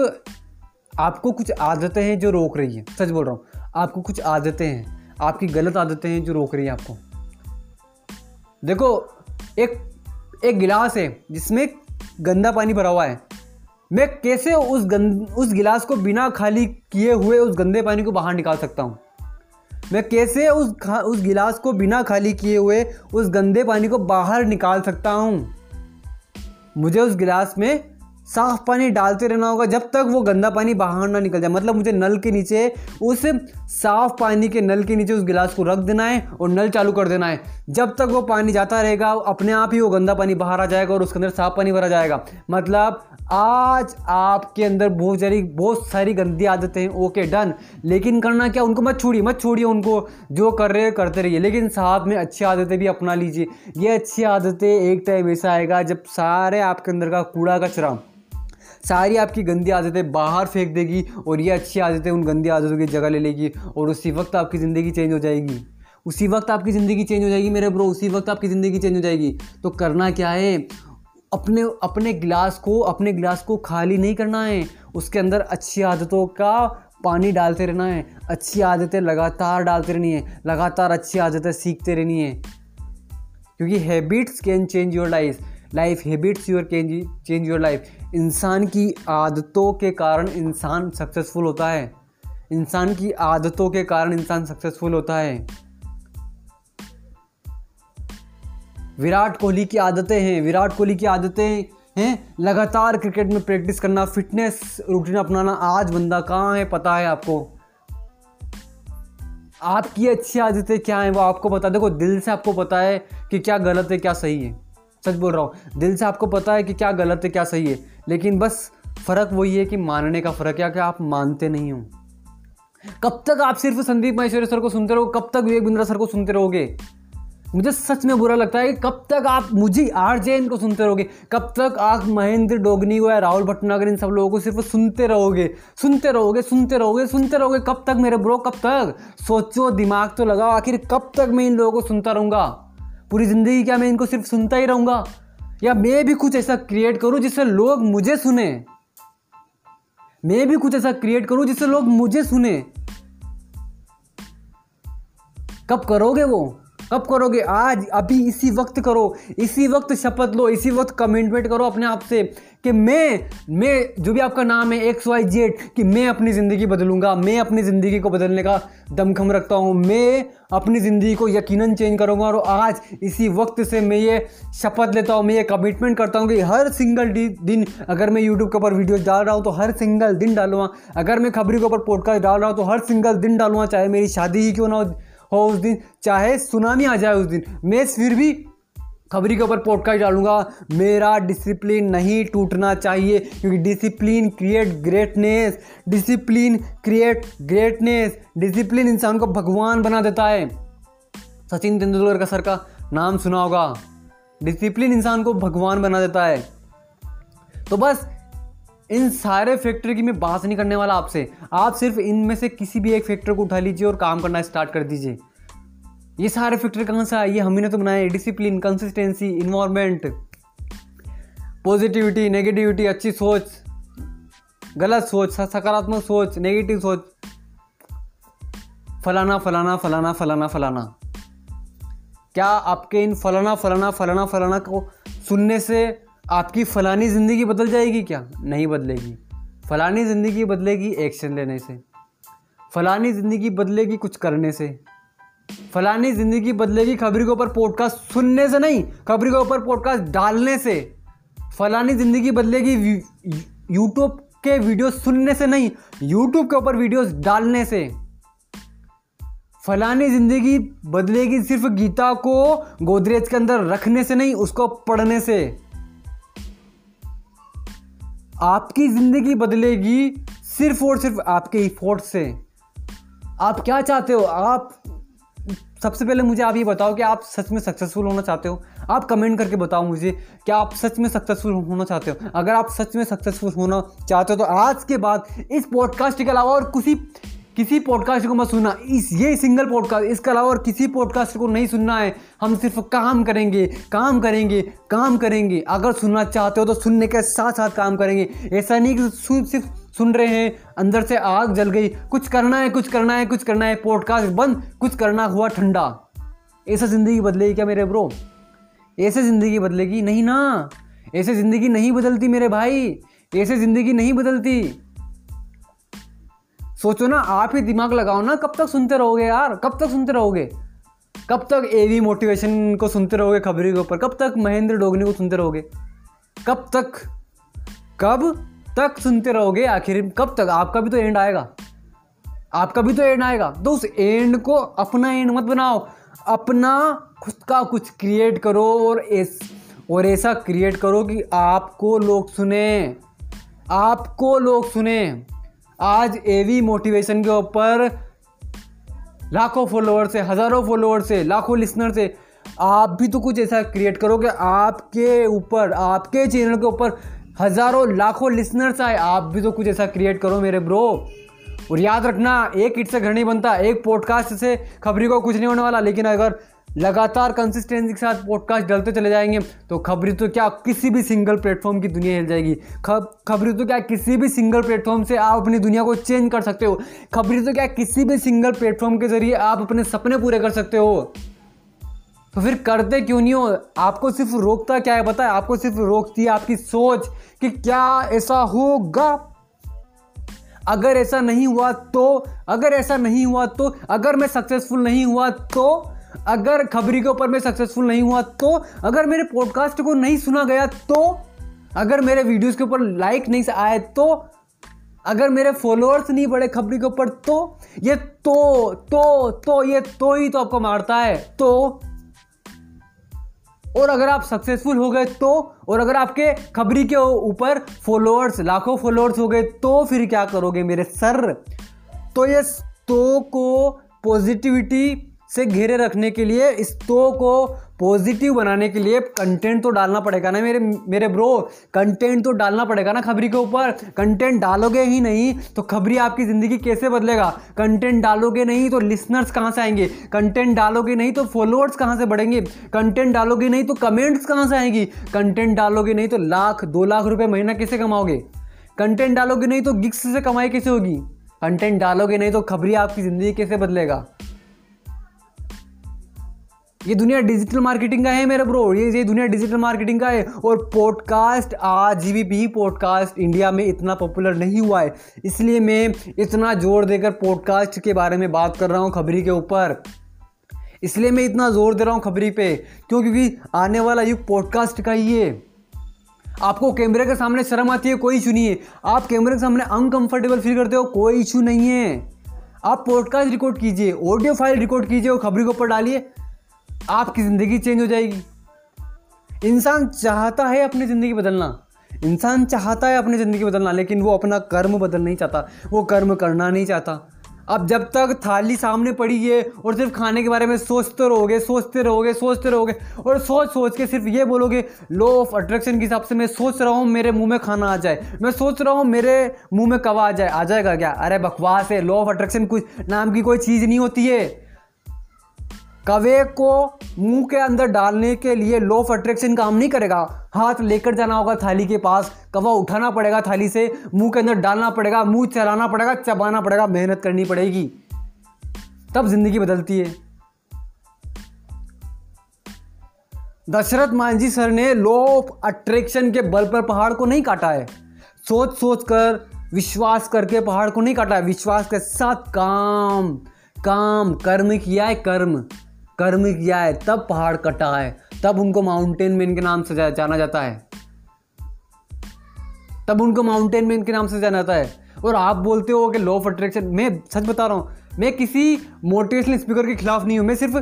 आपको कुछ आदतें हैं जो रोक रही हैं। सच बोल रहा हूँ, आपको कुछ आदतें हैं, आपकी गलत आदतें हैं जो रोक रही हैं आपको। देखो, एक एक गिलास है जिसमें गंदा पानी भरा हुआ है। मैं कैसे उस गंद उस गिलास को बिना खाली किए हुए उस गंदे पानी को बाहर निकाल सकता हूँ? मैं कैसे उस उस गिलास को बिना खाली किए हुए उस गंदे पानी को बाहर निकाल सकता हूँ? मुझे उस गिलास में साफ़ पानी डालते रहना होगा जब तक वो गंदा पानी बाहर ना निकल जाए। मतलब मुझे नल के नीचे, उस साफ़ पानी के नल के नीचे उस गिलास को रख देना है और नल चालू कर देना है। जब तक वो पानी जाता रहेगा, अपने आप ही वो गंदा पानी बाहर आ जाएगा और उसके अंदर साफ़ पानी भरा जाएगा। मतलब आज आपके अंदर बहुत सारी बहुत सारी गंदी आदतें हैं ओके डन लेकिन करना क्या? उनको मत छोड़िए मत छोड़िए उनको। जो कर रहे हैं, करते रहिए। लेकिन साथ में अच्छी आदतें भी अपना लीजिए। ये अच्छी आदतें एक टाइम ऐसा आएगा जब सारे आपके अंदर का कूड़ा कचरा सारी आपकी गंदी आदतें बाहर फेंक देगी और ये अच्छी आदतें उन गंदी आदतों की जगह ले लेगी और उसी वक्त आपकी ज़िंदगी चेंज हो जाएगी। उसी वक्त आपकी ज़िंदगी चेंज हो जाएगी मेरे ब्रो, उसी वक्त आपकी ज़िंदगी चेंज हो जाएगी। तो करना क्या है? अपने अपने गिलास को, अपने गिलास को खाली नहीं करना है। उसके अंदर अच्छी आदतों का पानी डालते रहना है। अच्छी आदतें लगातार डालते रहनी है। लगातार अच्छी आदतें सीखते रहनी है। क्योंकि habits can change your life life habits your can change your life इंसान की आदतों के कारण इंसान सक्सेसफुल होता है। इंसान की आदतों के कारण इंसान सक्सेसफुल होता है। विराट कोहली की आदतें हैं। विराट कोहली की आदतें हैं। लगातार क्रिकेट में प्रैक्टिस करना, फिटनेस रूटीन अपनाना, आज बंदा कहाँ है पता है आपको? आपकी अच्छी आदतें क्या हैं वो आपको पता देखो, दिल से आपको पता है कि क्या गलत है, क्या सही है। सच बोल रहा हूँ। दिल से आपको पता है कि क्या गलत है, क्या सही है। लेकिन बस फ़र्क वही है कि मानने का फ़र्क है कि आप मानते नहीं हो। कब तक आप सिर्फ़ संदीप महेश्वरी सर को सुनते रहो कब तक विवेक बिंद्रा सर को सुनते रहोगे। मुझे सच में बुरा लगता है कि कब तक आप, मुझे आर जे इनको सुनते रहोगे। कब तक आप महेंद्र डोगनी को या राहुल भटनागर, इन सब लोगों को सिर्फ़ सुनते रहोगे। सुनते रहोगे सुनते रहोगे सुनते रहोगे। कब तक मेरे ब्रो, कब तक? सोचो, दिमाग तो लगाओ, आखिर कब तक मैं इन लोगों को सुनता रहूँगा? पूरी ज़िंदगी क्या मैं इनको सिर्फ़ सुनता ही रहूँगा? या मैं भी कुछ ऐसा क्रिएट करूँ जिससे लोग मुझे सुने? मैं भी कुछ ऐसा क्रिएट करूँ जिससे लोग मुझे सुने? कब करोगे वो? कब करोगे? आज, अभी, इसी वक्त करो। इसी वक्त शपथ लो, इसी वक्त कमिटमेंट करो अपने आप से। कि मैं मैं, जो भी आपका नाम है एक्स वाई जेड कि मैं अपनी ज़िंदगी बदलूँगा, मैं अपनी ज़िंदगी को बदलने का दमखम रखता हूँ, मैं अपनी ज़िंदगी को यकीनन चेंज करूँगा और आज इसी वक्त से मैं ये शपथ लेता हूँ, मैं ये कमिटमेंट करता हूँ कि हर सिंगल दिन अगर मैं यूट्यूब के ऊपर वीडियो डाल रहा हूँ तो हर सिंगल दिन डालूँगा। अगर मैं खबरी के ऊपर पॉडकास्ट डाल रहा हूँ तो हर सिंगल दिन डालूँगा, चाहे मेरी शादी ही क्यों ना हो उस दिन, चाहे सुनामी आ जाए उस दिन। मैं फिर भी खबरी के ऊपर पॉडकास्ट डालूँगा। मेरा डिसिप्लिन नहीं टूटना चाहिए, क्योंकि discipline create greatness discipline create greatness discipline इंसान को भगवान बना देता है। सचिन तेंदुलकर का सर का नाम सुना होगा। डिसिप्लिन इंसान को भगवान बना देता है। तो बस, इन सारे फैक्टर की मैं बात नहीं करने वाला आपसे। आप सिर्फ़ इनमें से किसी भी एक फैक्टर को उठा लीजिए और काम करना स्टार्ट कर दीजिए। ये सारे फैक्टर कहाँ से आए? ये हमने तो बनाए discipline consistency environment positivity negativity अच्छी सोच, गलत सोच सकारात्मक सोच नेगेटिव सोच। फलाना फलाना फलाना फलाना फलाना। क्या आपके इन फलाना फलाना फलाना फलाना को सुनने से आपकी फ़लानी ज़िंदगी बदल जाएगी क्या? नहीं बदलेगी। फ़लानी ज़िंदगी बदलेगी एक्शन लेने से। फ़लानी ज़िंदगी बदलेगी कुछ करने से। फ़लानी ज़िंदगी बदलेगी खबरी के ऊपर पॉडकास्ट सुनने से नहीं, खबरी के ऊपर पॉडकास्ट डालने से। फ़लानी ज़िंदगी बदलेगी यूट्यूब के वीडियो सुनने से नहीं यूट्यूब के ऊपर वीडियोस डालने से। फलानी ज़िंदगी बदलेगी सिर्फ़ गीता को गोदरेज के अंदर रखने से नहीं, उसको पढ़ने से। आपकी ज़िंदगी बदलेगी सिर्फ़ और सिर्फ़ आपके इफोर्ट से। आप क्या चाहते हो? आप सबसे पहले मुझे आप ये बताओ कि आप सच में सक्सेसफुल होना चाहते हो। आप कमेंट करके बताओ मुझे कि आप सच में सक्सेसफुल होना चाहते हो। अगर आप सच में सक्सेसफुल होना चाहते हो तो आज के बाद इस पॉडकास्ट के अलावा और किसी किसी पॉडकास्ट को मत सुनना। इस, ये सिंगल पॉडकास्ट इसके अलावा और किसी पॉडकास्ट को नहीं सुनना है। हम सिर्फ़ काम करेंगे काम करेंगे काम करेंगे। अगर सुनना चाहते हो तो सुनने के साथ साथ काम करेंगे। ऐसा नहीं कि सिर्फ़ सुन रहे हैं, अंदर से आग जल गई। कुछ करना है, कुछ करना है, कुछ करना है। पॉडकास्ट बंद, कुछ करना हुआ ठंडा। ऐसा ज़िंदगी बदलेगी क्या मेरे ब्रो ऐसे ज़िंदगी बदलेगी? नहीं ना। ऐसे ज़िंदगी नहीं बदलती मेरे भाई। ऐसे ज़िंदगी नहीं बदलती। सोचो ना, आप ही दिमाग लगाओ ना, कब तक सुनते रहोगे यार? कब तक सुनते रहोगे? कब तक एवी मोटिवेशन को सुनते रहोगे खबरी के ऊपर? कब तक महेंद्र डोगनी को सुनते रहोगे? कब तक? कब? तक सुनते रहोगे आखिर कब तक? आपका भी तो एंड आएगा। आपका भी तो एंड आएगा। तो उस एंड को अपना एंड मत बनाओ। अपना खुद का कुछ क्रिएट करो और इस और ऐसा क्रिएट करो कि आपको लोग सुने। आपको लोग सुने। आज एवी मोटिवेशन के ऊपर लाखों फॉलोअर से, हज़ारों फॉलोअर से, लाखों लिसनर से आप भी तो कुछ ऐसा क्रिएट करो कि आपके ऊपर, आपके चैनल के ऊपर हज़ारों लाखों लिसनर्स आए। आप भी तो कुछ ऐसा क्रिएट करो मेरे ब्रो और याद रखना, एक इट से घर नहीं बनता, एक पॉडकास्ट से खबरी को कुछ नहीं होने वाला। लेकिन अगर लगातार कंसिस्टेंसी के साथ पॉडकास्ट डलते चले जाएँगे तो खबरी तो क्या किसी भी सिंगल प्लेटफॉर्म की दुनिया हिल जाएगी। खब, खबरी तो क्या किसी भी सिंगल प्लेटफॉर्म से आप अपनी दुनिया को चेंज कर सकते हो। खबरी तो क्या किसी भी सिंगल प्लेटफॉर्म के ज़रिए आप अपने सपने पूरे कर सकते हो। तो फिर करते क्यों नहीं हो? आपको सिर्फ़ रोकता क्या है पता है आपको सिर्फ़ रोकती है आपकी सोच कि क्या ऐसा होगा? अगर ऐसा नहीं हुआ तो अगर ऐसा नहीं हुआ तो अगर मैं सक्सेसफुल नहीं हुआ तो अगर खबरी के ऊपर मैं सक्सेसफुल नहीं हुआ तो अगर मेरे पॉडकास्ट को नहीं सुना गया तो अगर मेरे वीडियोस के ऊपर लाइक नहीं आए तो अगर मेरे फॉलोअर्स नहीं बढ़े खबरी के ऊपर तो ये तो तो तो ये तो ही तो आपको मारता है। तो और अगर आप सक्सेसफुल हो गए तो और अगर आपके खबरी के ऊपर फॉलोअर्स लाखों फॉलोअर्स हो गए तो फिर क्या करोगे मेरे सर? तो ये तो को पॉजिटिविटी से घेरे रखने के लिए, इस तो को पॉजिटिव बनाने के लिए कंटेंट तो डालना पड़ेगा ना मेरे मेरे ब्रो कंटेंट तो डालना पड़ेगा ना खबरी के ऊपर। कंटेंट डालोगे ही नहीं तो खबरी आपकी ज़िंदगी कैसे बदलेगा? कंटेंट डालोगे नहीं तो लिसनर्स कहाँ से आएँगे? कंटेंट डालोगे नहीं तो फॉलोअर्स कहाँ से बढ़ेंगे? कंटेंट डालोगे नहीं तो कमेंट्स कहाँ से आएँगी? कंटेंट डालोगे नहीं तो लाख, दो लाख रुपये महीना कैसे कमाओगे? कंटेंट डालोगे नहीं तो गिक्स से कमाई कैसे होगी? कंटेंट डालोगे नहीं तो खबरी आपकी ज़िंदगी कैसे बदलेगा? ये दुनिया डिजिटल मार्केटिंग का है मेरा ब्रो ये ये दुनिया डिजिटल मार्केटिंग का है और पॉडकास्ट आज भी पॉडकास्ट इंडिया में इतना पॉपुलर नहीं हुआ है. इसलिए मैं इतना ज़ोर देकर पॉडकास्ट के बारे में बात कर रहा हूँ खबरी के ऊपर. इसलिए मैं इतना ज़ोर दे रहा हूँ खबरी पे. क्यों? क्योंकि आने वाला युग पॉडकास्ट का ही है. आपको कैमरे के सामने शर्म आती है, कोई इशू नहीं है. आप कैमरे के सामने अनकंफर्टेबल फील करते हो, कोई इशू नहीं है. आप पॉडकास्ट रिकॉर्ड कीजिए ऑडियो फ़ाइल रिकॉर्ड कीजिए और खबरी के ऊपर डालिए. आपकी ज़िंदगी चेंज हो जाएगी। इंसान चाहता है अपनी ज़िंदगी बदलना। इंसान चाहता है अपनी ज़िंदगी बदलना, लेकिन वो अपना कर्म बदल नहीं चाहता। वो कर्म करना नहीं चाहता। अब जब तक थाली सामने पड़ी है और सिर्फ़ खाने के बारे में सोचते रहोगे सोचते रहोगे सोचते रहोगे, और सोच सोच के सिर्फ़ ये बोलोगे लो ऑफ़ अट्रैक्शन के हिसाब से मैं सोच रहा हूँ, मेरे मुँह में खाना आ जाए। मैं सोच रहा हूँ, मेरे मुँह में कवा आ जाए। आ जाएगा क्या? अरे बकवास है। लॉ ऑफ़ अट्रैक्शन कुछ नाम की कोई चीज़ नहीं होती है। कवे को मुँह के अंदर डालने के लिए लो ऑफ़ अट्रैक्शन काम नहीं करेगा। हाथ लेकर जाना होगा थाली के पास, कवा उठाना पड़ेगा थाली से, मुँह के अंदर डालना पड़ेगा, मुँह चलाना पड़ेगा, चबाना पड़ेगा, मेहनत करनी पड़ेगी। तब ज़िंदगी बदलती है। दशरथ मांझी सर ने लो ऑफ़ अट्रैक्शन के बल पर पहाड़ को नहीं काटा है। सोच सोच कर, विश्वास करके पहाड़ को नहीं काटा है। विश्वास के साथ काम काम, कर्म किया है कर्म। कर्म किया है, तब पहाड़ कटा है, तब उनको माउंटेन मैन के नाम से जाना जाता है। तब उनको माउंटेन मैन के नाम से जाना जाता है। और आप बोलते हो कि लॉ ऑफ़ अट्रैक्शन मैं सच बता रहा हूँ, मैं किसी मोटिवेशनल स्पीकर के खिलाफ नहीं हूँ, मैं सिर्फ़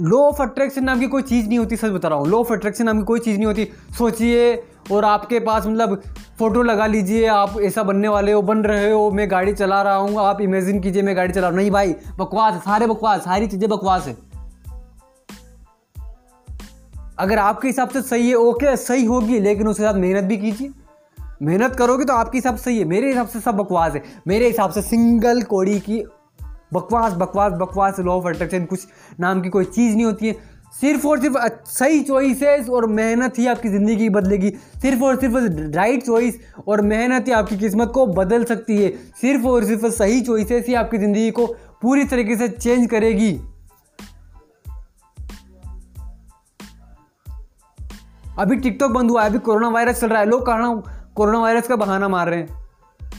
लॉ ऑफ़ अट्रैक्शन नाम की कोई चीज़ नहीं होती, सच बता रहा हूँ। लॉ ऑफ़ अट्रैक्शन नाम की कोई चीज़ नहीं होती। सोचिए, और आपके पास मतलब फ़ोटो लगा लीजिए, आप ऐसा बनने वाले हो, बन रहे हो, मैं गाड़ी चला रहा हूँ, आप इमेजिन कीजिए, मैं गाड़ी चला रहा हूँ। नहीं भाई, बकवास, सारे बकवास, सारी चीज़ें बकवास है। अगर आपके हिसाब से सही है ओके सही होगी, लेकिन उसके साथ मेहनत भी कीजिए। मेहनत करोगे तो आपके हिसाब से सही है। मेरे हिसाब से सब बकवास है। मेरे हिसाब से सिंगल कोड़ी की बकवास बकवास बकवास लॉ ऑफ़ अट्रैक्शन कुछ नाम की कोई चीज़ नहीं होती है। सिर्फ़ और सिर्फ़ सही चॉइसेस और मेहनत ही आपकी ज़िंदगी बदलेगी। सिर्फ़ और सिर्फ़ राइट चॉइस और मेहनत ही आपकी किस्मत को बदल सकती है। सिर्फ़ और सिर्फ़ सही चॉइसेस ही आपकी ज़िंदगी को पूरी तरीके से चेंज करेगी। अभी टिकटॉक बंद हुआ है, अभी कोरोना वायरस चल रहा है। लोग कहना कोरोना वायरस का बहाना मार रहे हैं?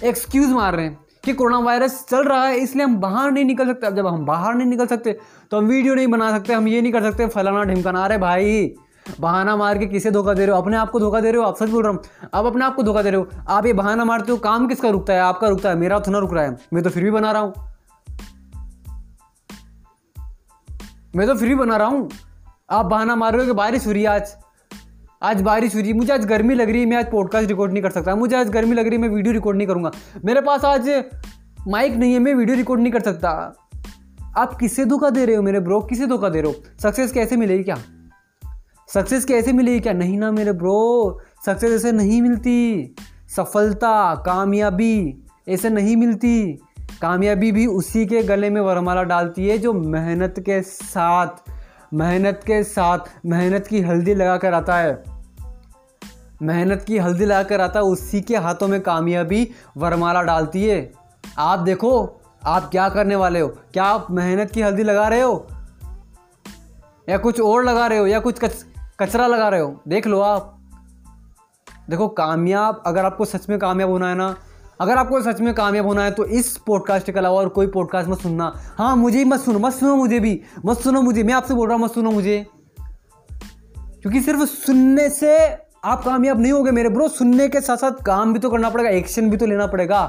एक्सक्यूज़ मार रहे हैं कि कोरोना वायरस चल रहा है, इसलिए हम बाहर नहीं निकल सकते। अब जब हम बाहर नहीं निकल सकते तो हम वीडियो नहीं बना सकते, हम ये नहीं कर सकते, फलाना ढिमकाना। अरे भाई, बहाना मार के किसे धोखा दे रहे हो? अपने आप को धोखा दे रहे हो? आप सच बोल रहा हूँ। आप अपने आप को धोखा दे रहे हो। आप ये बहाना मारते हो, काम किसका रुकता है? आपका रुकता है, मेरा तो ना रुक रहा है। मैं तो फिर भी बना रहा हूँ। मैं तो फिर भी बना रहा हूँ। आप बहाना मार रहे हो कि बारिश हो रही है आज? आज बारिश हो रही है मुझे आज गर्मी लग रही है, मैं आज पॉडकास्ट रिकॉर्ड नहीं कर सकता। मुझे आज गर्मी लग रही है, मैं वीडियो रिकॉर्ड नहीं करूँगा। मेरे पास आज माइक नहीं है, मैं वीडियो रिकॉर्ड नहीं कर सकता। आप किससे धोखा दे रहे हो मेरे ब्रो किसे धोखा दे रहे हो? सक्सेस कैसे मिलेगी क्या? सक्सेस कैसे मिलेगी क्या? नहीं ना मेरे ब्रो सक्सेस ऐसे नहीं मिलती। सफलता, कामयाबी ऐसे नहीं मिलती। कामयाबी भी उसी के गले में वरमाला डालती है, जो मेहनत के साथ, मेहनत के साथ, मेहनत की हल्दी लगा कर आता है। मेहनत की हल्दी लगा कर आता उसी के हाथों में कामयाबी वरमाला डालती है। आप देखो आप क्या करने वाले हो? क्या आप मेहनत की हल्दी लगा रहे हो? या कुछ और लगा रहे हो? या कुछ कच, कचरा लगा रहे हो? देख लो आप। देखो कामयाब अगर आपको सच में कामयाब होना है ना अगर आपको सच में कामयाब होना है तो इस पॉडकास्ट के अलावा और कोई पॉडकास्ट मत सुनना। हाँ मुझे मत सुनो मत सुनो मुझे भी मत सुनो मुझे मैं आपसे बोल रहा हूँ मत सुनो मुझे। क्योंकि सिर्फ़ सुनने से आप कामयाब नहीं होगे मेरे ब्रो सुनने के साथ साथ काम भी तो करना पड़ेगा एक्शन भी तो लेना पड़ेगा।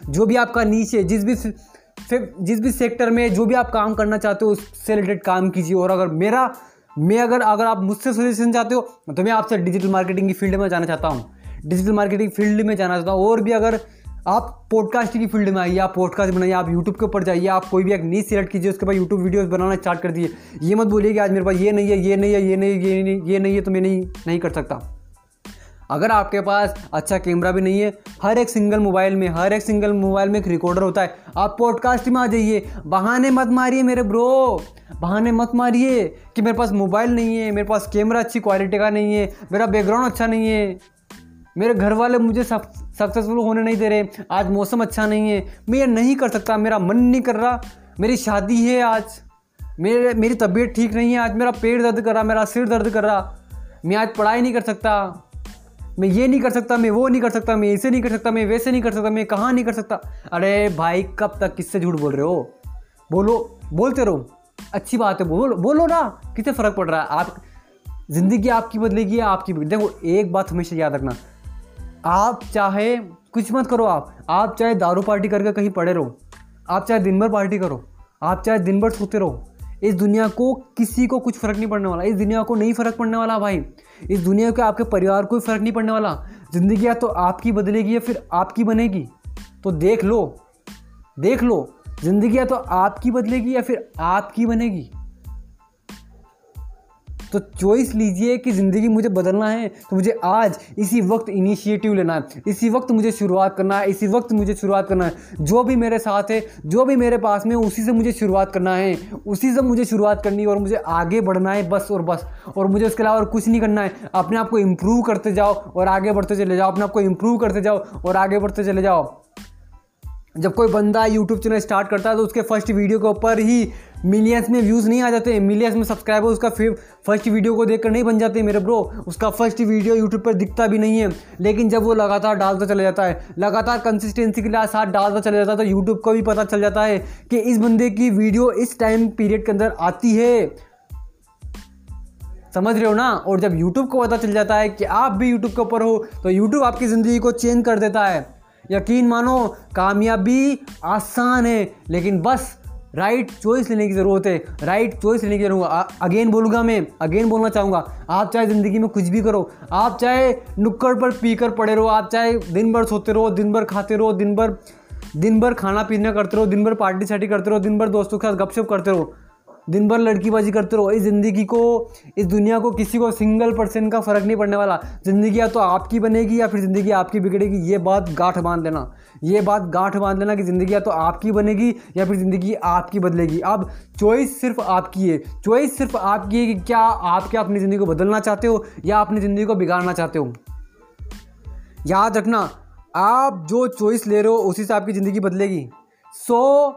जो भी आपका नीचे, जिस भी जिस भी सेक्टर में जो भी आप काम करना चाहते हो, उससे रिलेटेड काम कीजिए। और अगर मेरा, मैं अगर अगर आप मुझसे सजेशन चाहते हो तो मैं आपसे डिजिटल मार्केटिंग की फ़ील्ड में जाना चाहता हूँ। डिजिटल मार्केटिंग फ़ील्ड में जाना चाहता हूँ। और भी अगर आप पॉडकास्टिंग की फ़ील्ड में आइए, आप पॉडकास्ट बनाइए, आप यूट्यूब के ऊपर जाइए, आप कोई भी एक नीच सिलेक्ट कीजिए, उसके बाद यूट्यूब वीडियोस बनाना स्टार्ट कर दिए ये मत बोलिए कि आज मेरे पास ये नहीं है, ये नहीं है, ये नहीं है, ये नहीं ये नहीं है तो मैं नहीं नहीं कर सकता। अगर आपके पास अच्छा कैमरा भी नहीं है, हर एक सिंगल मोबाइल में, हर एक सिंगल मोबाइल में एक रिकॉर्डर होता है, आप पॉडकास्ट में आ जाइए। बहाने मत मारिए मेरे ब्रो बहाने मत मारिए कि मेरे पास मोबाइल नहीं है, मेरे पास कैमरा अच्छी क्वालिटी का नहीं है, मेरा बैकग्राउंड अच्छा नहीं है। मेरे घर वाले मुझे सक्सेसफुल होने नहीं दे रहे, आज मौसम अच्छा नहीं है। मैं ये नहीं कर सकता, मेरा मन नहीं कर रहा। मेरी शादी है आज। मेरे, मेरी तबीयत ठीक नहीं है, आज मेरा पेट दर्द कर रहा, मेरा सिर दर्द कर रहा। मैं आज पढ़ाई नहीं कर सकता। मैं ये नहीं कर सकता, मैं वो नहीं कर सकता, मैं ऐसे नहीं कर सकता, मैं वैसे नहीं कर सकता, मैं कहाँ नहीं कर सकता। अरे भाई, कब तक किससे झूठ बोल रहे हो? बोलो, बोलते रहो। अच्छी बात है, बोलो बोलो ना, कितने फ़र्क पड़ रहा है? आप, ज़िंदगी आपकी बदलेगी आपकी देखो, एक बात हमेशा याद रखना। आप चाहे, कुछ मत करो आप। आप चाहे दारू पार्टी करके कहीं पड़े रहो। आप चाहे दिन भर पार्टी करो। आप चाहे दिन भर सोते रहो। इस दुनिया को किसी को कुछ फ़र्क नहीं पड़ने वाला। इस दुनिया को नहीं फ़र्क पड़ने वाला भाई। इस दुनिया के आपके परिवार को फ़र्क नहीं पड़ने वाला। ज़िंदगी या तो आपकी बदलेगी या फिर आपकी बनेगी। तो देख लो। देख लो। ज़िंदगी या तो आपकी बदलेगी या फिर आपकी बनेगी। तो चॉइस लीजिए कि ज़िंदगी मुझे बदलना है तो मुझे आज इसी वक्त इनिशिएटिव लेना है, इसी वक्त मुझे शुरुआत करना है, इसी वक्त मुझे शुरुआत करना है। जो भी मेरे साथ है, जो भी मेरे पास में उसी से मुझे शुरुआत करना है। उसी से मुझे शुरुआत करनी है और मुझे आगे बढ़ना है बस और बस। और मुझे उसके अलावा और कुछ नहीं करना है। अपने आप को इम्प्रूव करते जाओ और आगे बढ़ते चले जाओ। अपने आप को इम्प्रूव करते जाओ और आगे बढ़ते चले जाओ। जब कोई बंदा यूट्यूब चैनल स्टार्ट करता है तो उसके फ़र्स्ट वीडियो के ऊपर ही मिलियंस में व्यूज़ नहीं आ जाते। मिलियंस में सब्सक्राइबर उसका फ़र्स्ट वीडियो को देखकर नहीं बन जाते मेरे ब्रो उसका फ़र्स्ट वीडियो यूट्यूब पर दिखता भी नहीं है। लेकिन जब वो लगातार डालता चला जाता है, लगातार कंसिस्टेंसी के साथ डालता चला जाता है तो यूट्यूब को भी पता चल जाता है कि इस बंदे की वीडियो इस टाइम पीरियड के अंदर आती है। समझ रहे हो ना? और जब यूट्यूब को पता चल जाता है कि आप भी यूट्यूब के ऊपर हो तो यूट्यूब आपकी ज़िंदगी को चेंज कर देता है। यकीन मानो, कामयाबी आसान है, लेकिन बस राइट चॉइस लेने की ज़रूरत है। राइट चॉइस लेने की ज़रूरत अगेन बोलूँगा मैं अगेन बोलना चाहूँगा। आप चाहे ज़िंदगी में कुछ भी करो, आप चाहे नुक्कड़ पर पी कर पड़े रहो, आप चाहे दिन भर सोते रहो, दिन भर खाते रहो, दिन भर दिन भर खाना पीना करते रहो, दिन भर पार्टी सार्टी करते रहो, दिन भर दोस्तों के साथ गपशप करते रहो दिन भर लड़कीबाजी करते रहो। इस ज़िंदगी को, इस दुनिया को किसी को सिंगल परसेंट का फ़र्क नहीं पड़ने वाला। ज़िंदगी या तो आपकी बनेगी या फिर ज़िंदगी आपकी बिगड़ेगी। ये बात गांठ बाँध लेना। ये बात गांठ बाँध लेना कि ज़िंदगी या तो आपकी बनेगी या फिर ज़िंदगी आपकी बदलेगी। अब चॉइस सिर्फ़ आपकी है। चॉइस सिर्फ़ आपकी है कि क्या आप क्या अपनी ज़िंदगी को बदलना चाहते हो या अपनी ज़िंदगी को बिगाड़ना चाहते हो। याद रखना, आप जो चॉइस ले रहे हो, उसी से आपकी ज़िंदगी बदलेगी। सो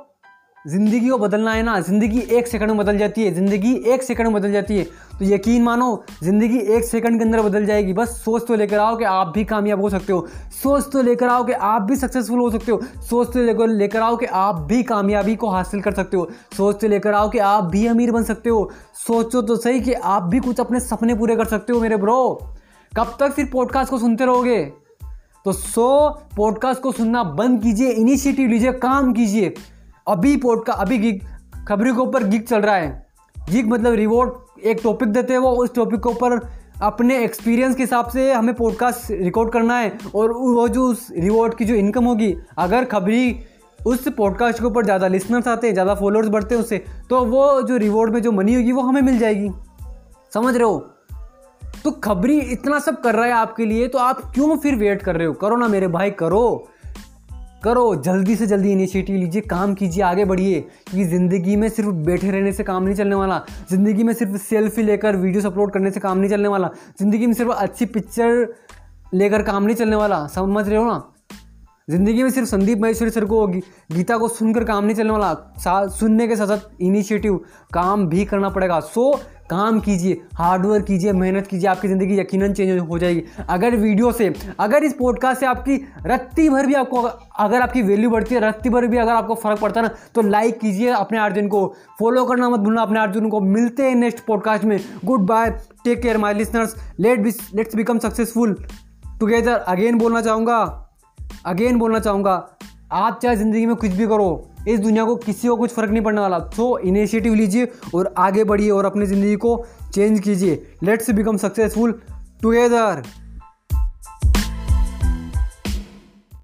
ज़िंदगी को बदलना है ना, ज़िंदगी एक सेकंड में बदल जाती है, ज़िंदगी एक सेकंड में बदल जाती है। तो यकीन मानो, ज़िंदगी एक सेकंड के अंदर बदल जाएगी। बस सोच तो लेकर आओ कि आप भी कामयाब हो सकते हो। सोच तो लेकर आओ कि आप भी सक्सेसफुल हो सकते हो। सोच तो लेकर आओ कि आप भी कामयाबी को हासिल कर सकते हो। सोच तो लेकर आओ कि आप भी अमीर बन सकते हो। सोचो तो सही कि आप भी कुछ अपने सपने पूरे कर सकते हो मेरे ब्रो। कब तक फिर पॉडकास्ट को सुनते रहोगे? तो सो पॉडकास्ट को सुनना बंद कीजिए इनिशिएटिव लीजिए, काम कीजिए। अभी पॉडकास्ट अभी गिग खबरी के ऊपर गिग चल रहा है। गिग मतलब रिवॉर्ड एक टॉपिक देते हैं वो, उस टॉपिक के ऊपर अपने एक्सपीरियंस के हिसाब से हमें पॉडकास्ट रिकॉर्ड करना है और वो जो उस रिवॉर्ड की जो इनकम होगी, अगर खबरी उस पॉडकास्ट के ऊपर ज़्यादा लिसनर्स आते हैं, ज़्यादा फॉलोअर्स बढ़ते हैं उससे तो वो जो रिवॉर्ड में जो मनी होगी वो हमें मिल जाएगी। समझ रहे हो? तो खबरी इतना सब कर रहा है आपके लिए तो आप क्यों फिर वेट कर रहे हो? करो ना मेरे भाई, करो। करो, जल्दी से जल्दी इनिशिएटिव लीजिए, काम कीजिए, आगे बढ़िए। क्योंकि ज़िंदगी में सिर्फ़ बैठे रहने से काम नहीं चलने वाला। ज़िंदगी में सिर्फ़ सेल्फी लेकर वीडियोस अपलोड करने से काम नहीं चलने वाला। ज़िंदगी में सिर्फ़ अच्छी पिक्चर लेकर काम नहीं चलने वाला। समझ रहे हो ना? ज़िंदगी में सिर्फ़ संदीप महेश्वरी सर को गीता को सुनकर काम नहीं चलने वाला। सुनने के साथ साथ इनिशिएटिव काम भी करना पड़ेगा। सो काम कीजिए हार्डवर्क कीजिए, मेहनत कीजिए, आपकी ज़िंदगी यकीनन चेंज हो जाएगी। अगर वीडियो से, अगर इस पॉडकास्ट से आपकी रत्ती भर भी आपको, अगर आपकी वैल्यू बढ़ती है, रत्ती भर भी अगर आपको फ़र्क पड़ता है ना तो लाइक कीजिए अपने अर्जुन को। फॉलो करना मत भूलना अपने अर्जुन को। मिलते हैं नेक्स्ट पॉडकास्ट में। Good bye take care my listeners let be let's become successful together again बोलना चाहूँगा। अगेन बोलना चाहूँगा। आप चाहे ज़िंदगी में कुछ भी करो। इस दुनिया को किसी को कुछ फ़र्क नहीं पड़ने वाला। सो इनिशिएटिव लीजिए और आगे बढ़िए और अपनी ज़िंदगी को चेंज कीजिए। Let's become successful together